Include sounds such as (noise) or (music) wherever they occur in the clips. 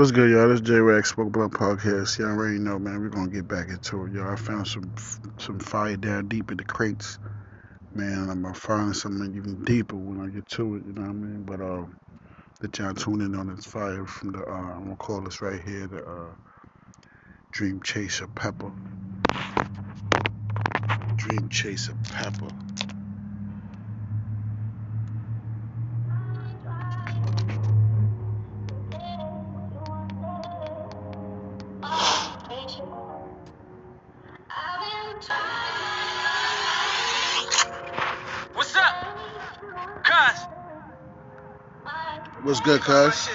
What's good, y'all? This J Wax Smoke Blunt Podcast. Y'all already know, man. We're gonna get back into it, y'all. I found some some fire down deep in the crates, man. I'm gonna find something even deeper when I get to it. You know what I mean? But uh, let y'all tune in on this fire from the uh, I'm gonna call this right here the uh, Dream Chaser Pepper. Dream Chaser Pepper. What's up? Cuz. What's good, cuz?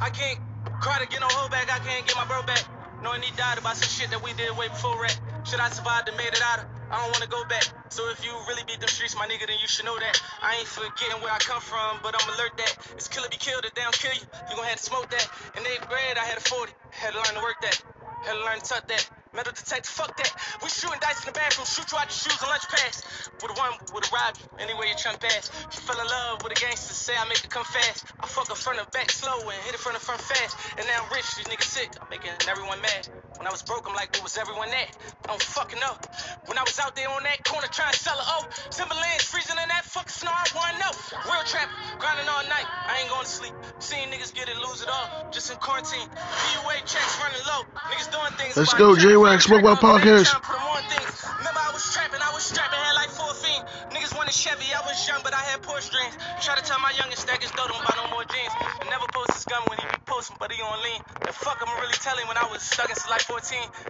I can't cry to get no hoe back. I can't get my bro back. Knowing he died about some shit that we did way before rap. Should I survived and made it out of? I don't wanna go back. So if you really beat them streets, my nigga, then you should know that. I ain't forgetting where I come from, but I'm alert that it's killer be killed if they don't kill you. You gon' have to smoke that. In eighth grade, I had a 40. Had to learn to work that. Had to learn to tuck that. Metal detector, fuck that. We shooting dice in the bathroom, shoot you out your shoes and lunch pass. With one, with a rob you, anywhere you pass. If you fell in love with a gangster, say I make it come fast. I fuck up front and back slow and hit it from the front fast. And now I'm rich, these niggas sick, I'm making everyone mad. When I was broke, I'm like, where was everyone at? I don't fucking know. When I was out there on that corner trying to sell a O, Timberlands freezing in that fucking snow, I wanna know. Real trap, grinding all night, I ain't going to sleep. Seeing niggas get it, lose it all, just in quarantine. PUA checks running low, niggas doing things. Let's go. J-Wax, Smoke Blunt Podcast. Wanted Chevy, I was young, but I had Porsche dreams. Try to tell my youngest his dough, don't buy no more jeans. And never post his gun when he be posting, but he on lean. And fuck, I'ma really tell him when I was stuck since like 14.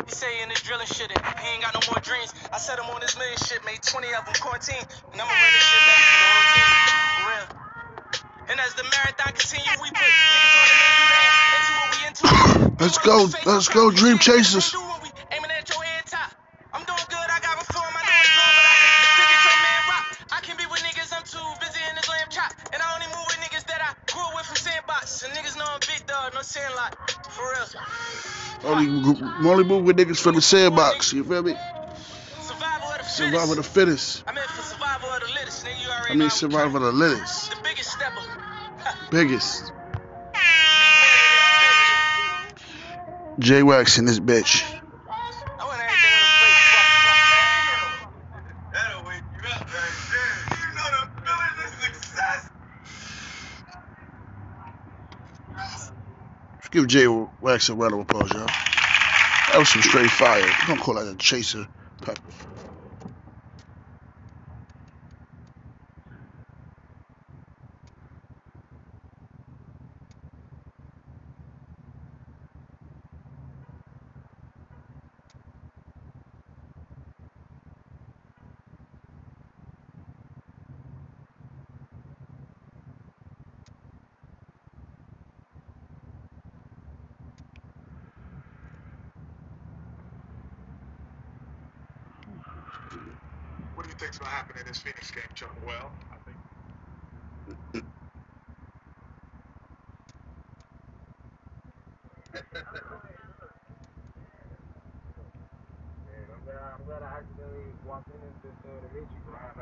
He say he in this drilling shit, and he ain't got no more dreams. I set him on this million shit, made 20 of them quarantine. And I'ma run this shit back for the whole team. And as the marathon continue, we put on the into what we into. Let's go, let's go, Dream Chasers. Big dog, no sandlot. For real. Only, only move with niggas from the sandbox. You feel me? Survival of the fittest. Survival of the fittest. I meant for survival of the littest, nigga. You already I mean, survival of the littest, The biggest stepper. (laughs) biggest. J Wax in this bitch. I want everything on the plate. Fuck, fuck, That'll wake you up right there. You know the feeling of success. Let's give J Wax a round of applause, y'all. That was some straight fire. We're gonna call that a chaser pepper. What think's gonna happen in this Phoenix game, Chuck? Well, I think.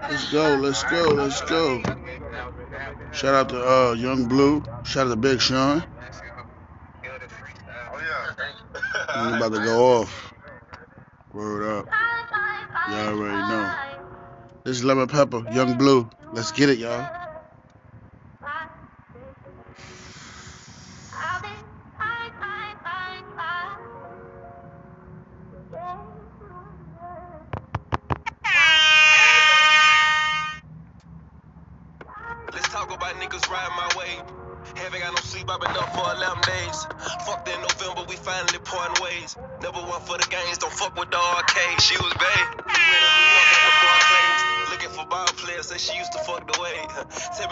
Let's go, let's go, let's go. Shout out to uh, Young Blue. Shout out to Big Sean. Oh yeah. We about to go off. Word up. Y'all already know. This is Lemon Pepper, Young Blue. Let's get it, y'all.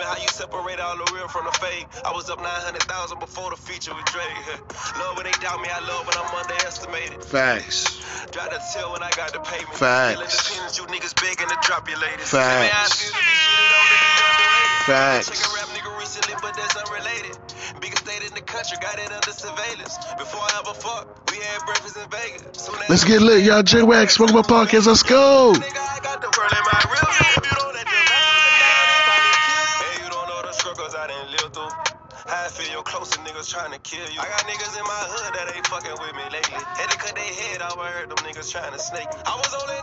How you separate all the real from the fake. I was up 900,000 before the feature with Dre. (laughs) Love when they doubt me, I love when I'm underestimated. Facts. Try to tell when I got the payment. Facts. You niggas begging to drop your latest. Facts. Man, I feel to be shitted on to be underrated. Facts. Check a rap nigga recently, but that's unrelated. Biggest state in the country, got it under surveillance. Before I ever fuck, we had breakfast in Vegas. Let's get lit, y'all. J Wax, Smoke My Podcast. Let's go. Nigga, I feel your closer niggas trying to kill you. I got niggas in my hood that ain't fucking with me lately. Had to cut their head off, I heard them niggas trying to snake me. I was only 19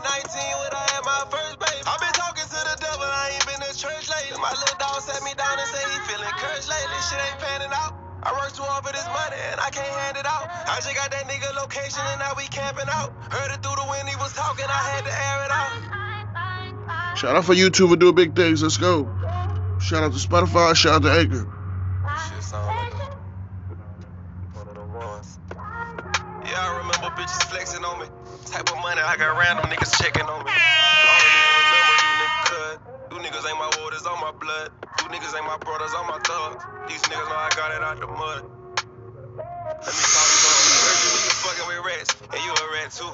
when I had my first baby. i been talking to the devil, I ain't been to church lately. My little dog sat me down and said he feeling cursed lately. Shit ain't panning out. I work too hard for this money and I can't hand it out. I just got that nigga location and now we camping out. Heard it through the wind, he was talking, I had to air it out. Shout out for YouTube for doing big things. Let's go. Shout out to Spotify. Shout out to Anchor. Shit sound like a, one of the ones. Yeah, I remember bitches flexing on me. Type of money, I got random niggas checking on me. I don't even remember you niggas cut. You niggas ain't my waters on my blood. You niggas ain't my brothers on my thugs. These niggas know I got it out the mud. Let me talk some. Heard you niggas fucking with rats, and you a rat too.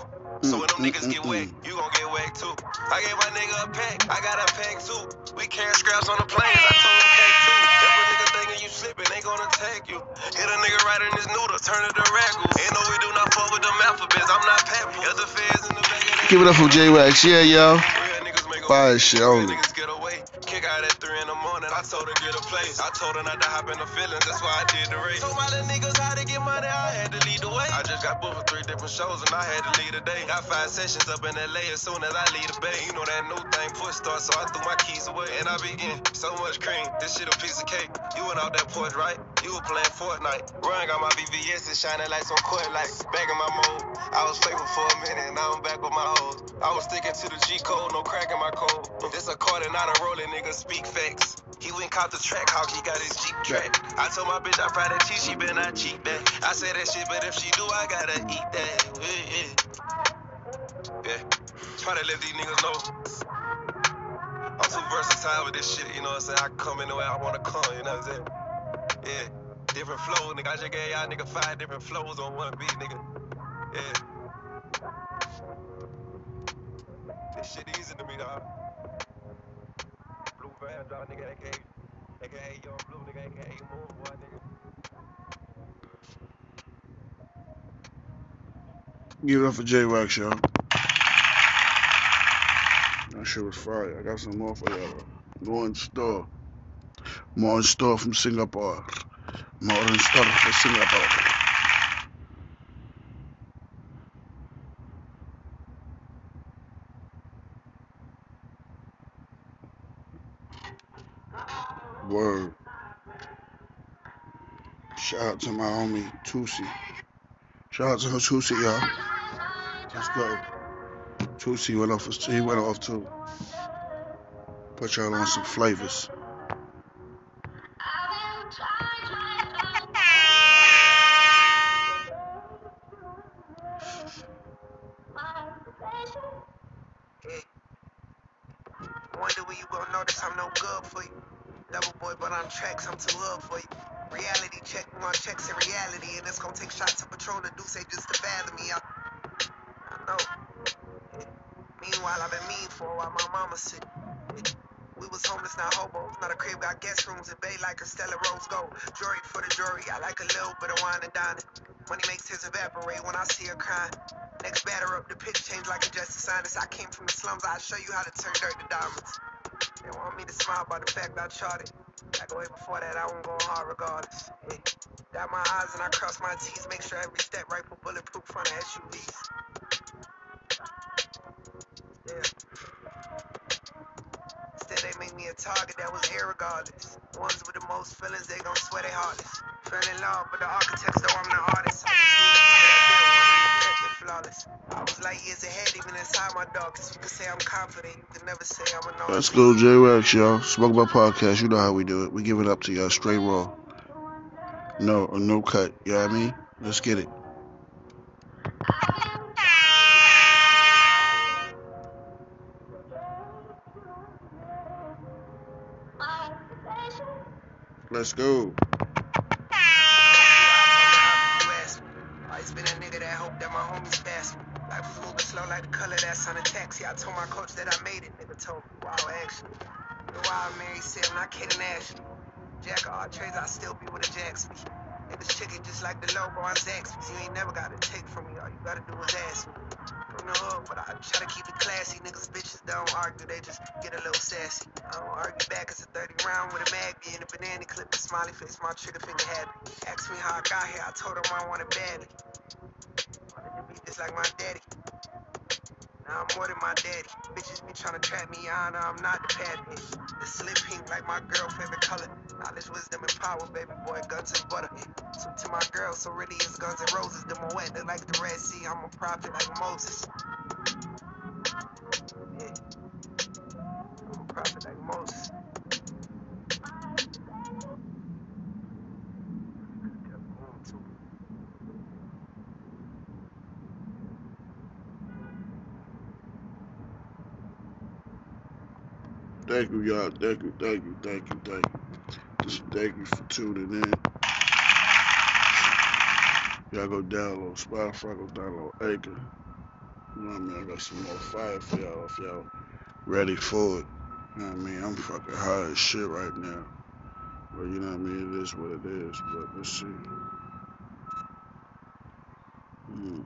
So when them mm, niggas mm, get mm, wet, you gon' get wet too. I gave my nigga a pack, I got a pack too. We carry scraps on the planes, I told him pack too. If a nigga thinking you slipping, they gon' attack you. Hit a nigga right in his noodle, turn it to ragu. Ain't no we do Give it up for J Wax. Yeah, y'all. Real niggas make a Fire shit only. Told her not to hop in the feelings. That's why I did the race. Told my little niggas how to get money. I had to lead the way. I just got booked for three different shows and I had to lead a day. Got five sessions up in LA as soon as I leave the bay. You know that new thing push start, so I threw my keys away and I begin. So much cream. This shit a piece of cake. You went out that porch, right? You were playing Fortnite. Run got my VVS and shining like some court lights. Back in my mode. I was faithful for a minute and now I'm back with my hoes. I was sticking to the G code, no crack in my code. This a card and not a rolling nigga, speak facts. He went caught the track, hawk, he got his Jeep track. I told my bitch I fry that cheese, she been not cheat back. I say that shit, but if she do, I gotta eat that. Yeah, yeah. yeah. Try to let these niggas know. I'm too versatile with this shit, you know what I'm saying? I come in the way I wanna come, you know what I'm saying? Yeah. Different flows, nigga. I just gave y'all nigga five different flows on one beat, nigga. Yeah. This shit easy to me, dog. Blue van, dog, nigga, aka, aka Young Blue, nigga, aka Move Boy, nigga. Give it up for J Wax, y'all. That shit was fire. I got some more for y'all. Store. More in store from Singapore. More in store for Singapore. Word. Shout out to my homie Tusi. Shout out to her Tusi, y'all. Let's go. Tusi went off. He went off too. Put y'all on some flavors. Tracks, I'm too hood for you. Reality check, on checks in reality, and it's gonna take shots of Patron do say just to battle me. I, I know. Meanwhile, I've been mean for a while, my mama sick. We was homeless, not hobos. Not a crib, got guest rooms in Bay like a Stella Rose Gold. Jury for the jury, I like a little bit of wine and dining. Money makes his evaporate when I see her crying. Next batter up, the pitch change like a justice scientist. I came from the slums, I'll show you how to turn dirt to diamonds. Me to smile by the fact that I charted. Like way before that, I won't go hard regardless. Dot my eyes and I cross my T's. Make sure every step right for bulletproof front of SUVs. Yeah. Instead, they make me a target that was irregardless. Ones with the most feelings, they gon' swear they heartless. Fell in love, but the architects though I'm the artist. They flawless. I was like years ahead, even inside my darkest. You can say I'm confident, you can never say I'm a Let's go, J Wax, y'all. Smoke My Podcast. You know how we do it. We give it up to y'all straight raw. No, no cut. You know what I mean? Let's get it. Let's go. On a taxi. I told my coach that I made it. Nigga told me, wow, actually. The wild Mary said, I'm not kidding, Ashley. Jack of all trades, I still be with a Jaxby. Niggas chicken just like the logo on Zaxby's. You ain't never gotta take from me. All you gotta do is ask me. From the hood, but I try to keep it classy. Niggas, bitches don't argue, they just get a little sassy. I don't argue back, it's a 30 round with a mag and a banana clip, a smiley face, my trigger finger happy. Asked me how I got here, I told him I wanted badly. Wanted to be just like my daddy. Now I'm more than my daddy. Bitches be trying to trap me on, I'm not the bad bitch. The slip pink like my girl favorite color. Knowledge, wisdom, and power, baby boy, guns and butter. So to my girl, so really it's guns and roses. The wet, they like the Red Sea. I'm a prophet like Moses. Yeah. I'm a prophet like Moses. Thank you, y'all. Thank you, thank you, thank you, thank you. Just thank you for tuning in. Y'all go download Spotify, go download Anchor. You know what I mean? I got some more fire for y'all if y'all ready for it. You know what I mean? I'm fucking high as shit right now. But you know what I mean? It is what it is. But let's see. Hmm.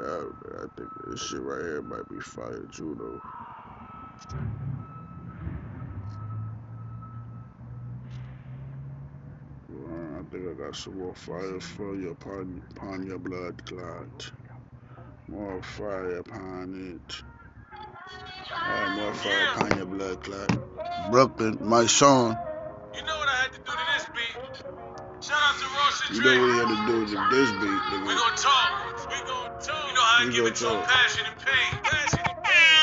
I think this shit right here might be fire judo. Well, I think I got some more fire for you upon, upon your blood clot. More fire upon it. Alright, more fire upon your blood clot. Brooklyn, my son. You know what I had to do to this beat? Shout out to Ross You know what he had to do to this beat, We nigga. gonna talk. We gonna talk. You know how I We give it to 'em passion and pain. Passion and pain.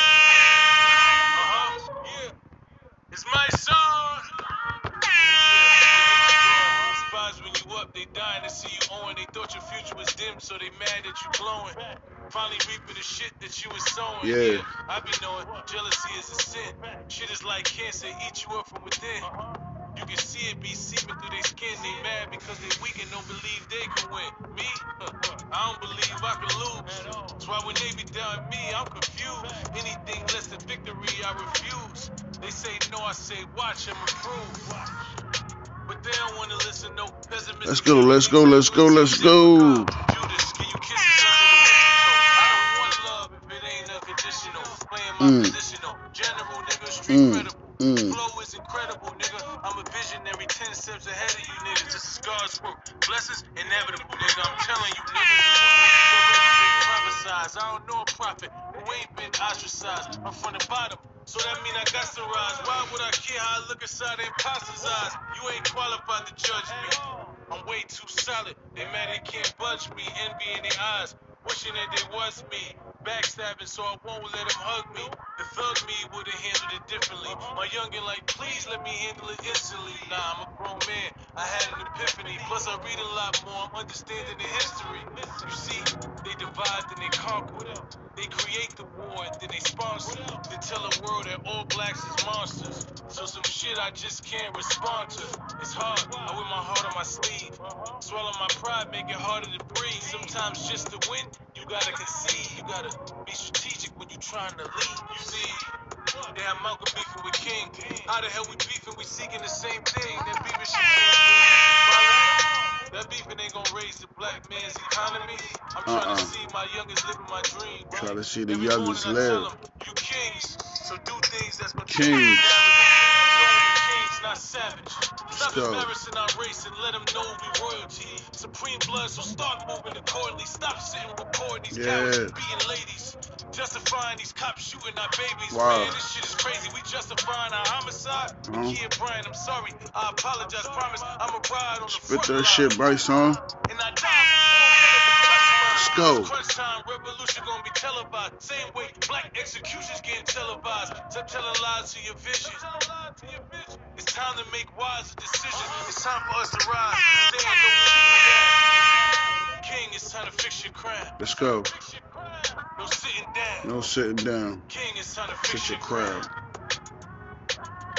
Uh-huh. Yeah. It's my song. Yeah. Spies when you up, they dying to see you on. They thought your future was dim, so they mad that you glowing. Finally reaping the shit that you was sowing. Yeah. I be knowing jealousy is a sin. Shit is like cancer, eat you up from within. You can see it be seeping through their skin. They mad because they weak and don't believe they can win. Me, (laughs) I don't believe I can lose. That's why when they be down me, I'm confused. Anything less than victory, I refuse. They say no, I say watch and improve. But they don't want to listen, no pessimism. Let's go, let's go, let's go, let's go. Judas, can you kiss me under the mistletoe? I don't want love if it ain't unconditional. Playing my Mm. General, nigga, street Mm. Mm. Flow is incredible, nigga. I'm a visionary, 10 steps ahead of you niggas. This is God's work. Blessings inevitable, nigga. I'm telling you, prophesized. I don't know a prophet who ain't been ostracized. I'm from the bottom. So that mean I got to rise. Why would I care how I look inside the imposter's eyes? You ain't qualified to judge me. I'm way too solid. They mad they can't budge me. Envy in their eyes. Wishing that they was me. Backstabbing so I won't let them hug me. The thug me would've handled it differently. My youngin' like, please let me handle it instantly. Nah, I'm a grown man. I had an epiphany. Plus I read a lot more. I'm understanding the history. You see, they divide and they conquer. They create the war and then they sponsor. Then tell the world that all blacks is monsters. So some shit I just can't respond to. It's hard. I wear my heart on my sleeve. Swallow my pride, make it harder to breathe. Sometimes just to win, you gotta concede. You gotta be strategic when you trying to lead. You see, they have Malcolm beefing with King. How the hell we beefing? We seeking the same thing. That beefing shit can't That beefing ain't gonna raise the black man's economy. I'm trying Uh-uh. to see my youngest living my dream. Try to see the Every youngest live. I tell live. 'em, You kings, so do things that's gonna Kings. change the narrative. You know we kings, not savage. Stop embarrassing our race and let them know we royalty. Supreme blood, so start moving accordingly. Stop sitting recording these Yeah. cowards beating ladies. Justifying these cops shooting our babies. Wow. Man, this shit is crazy. We justifying our homicide. Uh-huh. Kid Brian, I'm sorry. I apologize. Promise I'm a ride on the Spit front that line. shit, Bryson. And I die Let's for go. Crunch time, revolution gonna be televised. Same way black executions getting televised. Stop telling lies to your vision. It's time to make wiser decisions. It's time for us to rise. Stand no sitting. King, it's time to fix your crown. Let's go. Fix your crown. No sitting down. No sitting down. King, it's time to fix, Fix your your crown.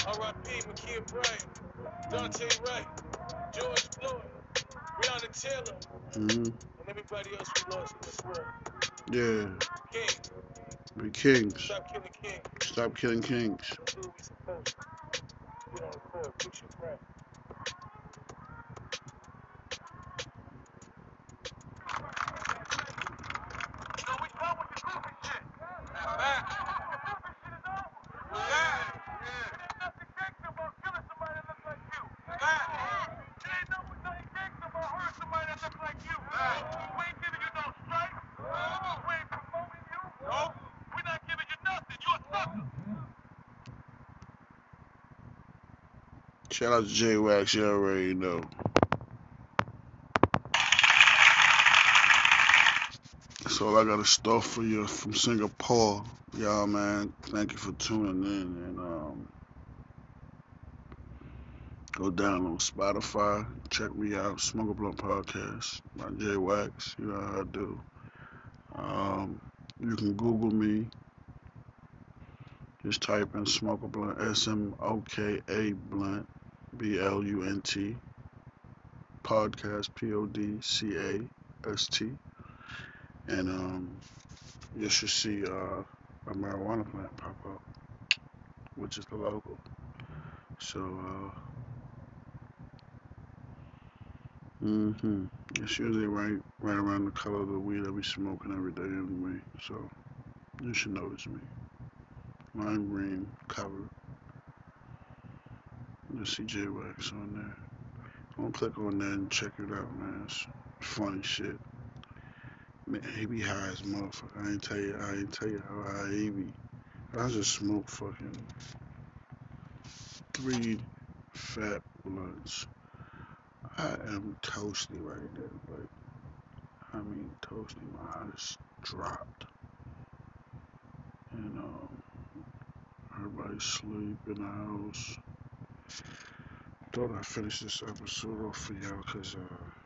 R.I.P. Ma'Khia Bryant, Daunte Wright, George Floyd, Breonna Taylor, hmm and everybody else we lost in this war. Yeah. King, Be kings. Stop killing kings. Stop killing kings. On the court. Fix your craft. Shout out to J Wax, you already know. That's all I got to stuff for you from Singapore. Y'all, man, thank you for tuning in. And um, go download Spotify. Check me out. Smoke a Blunt Podcast by J Wax. You know how I do. Um, you can Google me. Just type in Smoke a Blunt, S M O K A Blunt, B L U N T. Podcast, P O D C A S T. And um, you should see uh, a marijuana plant pop up, which is the logo. So, uh, hmm It's usually right, right around the color of the weed that we smoking every day anyway. So, you should notice me. Green cover. The CJ Wax on there. Don't click on that and check it out, man. It's funny shit. Man, he be high as motherfucker. I ain't tell you. I ain't tell you how high he be. I just smoked fucking three fat blunts. I am toasty right now. Like, I mean, toasty. My eyes dropped. And um, everybody sleep in the house. Thought I'd finish this episode off for y'all because uh,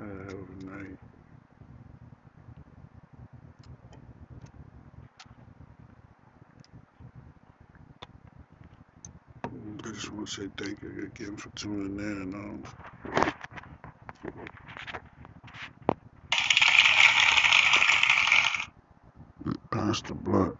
I had a night. I just want to say thank you again for tuning in. Um, Pastor Blunt.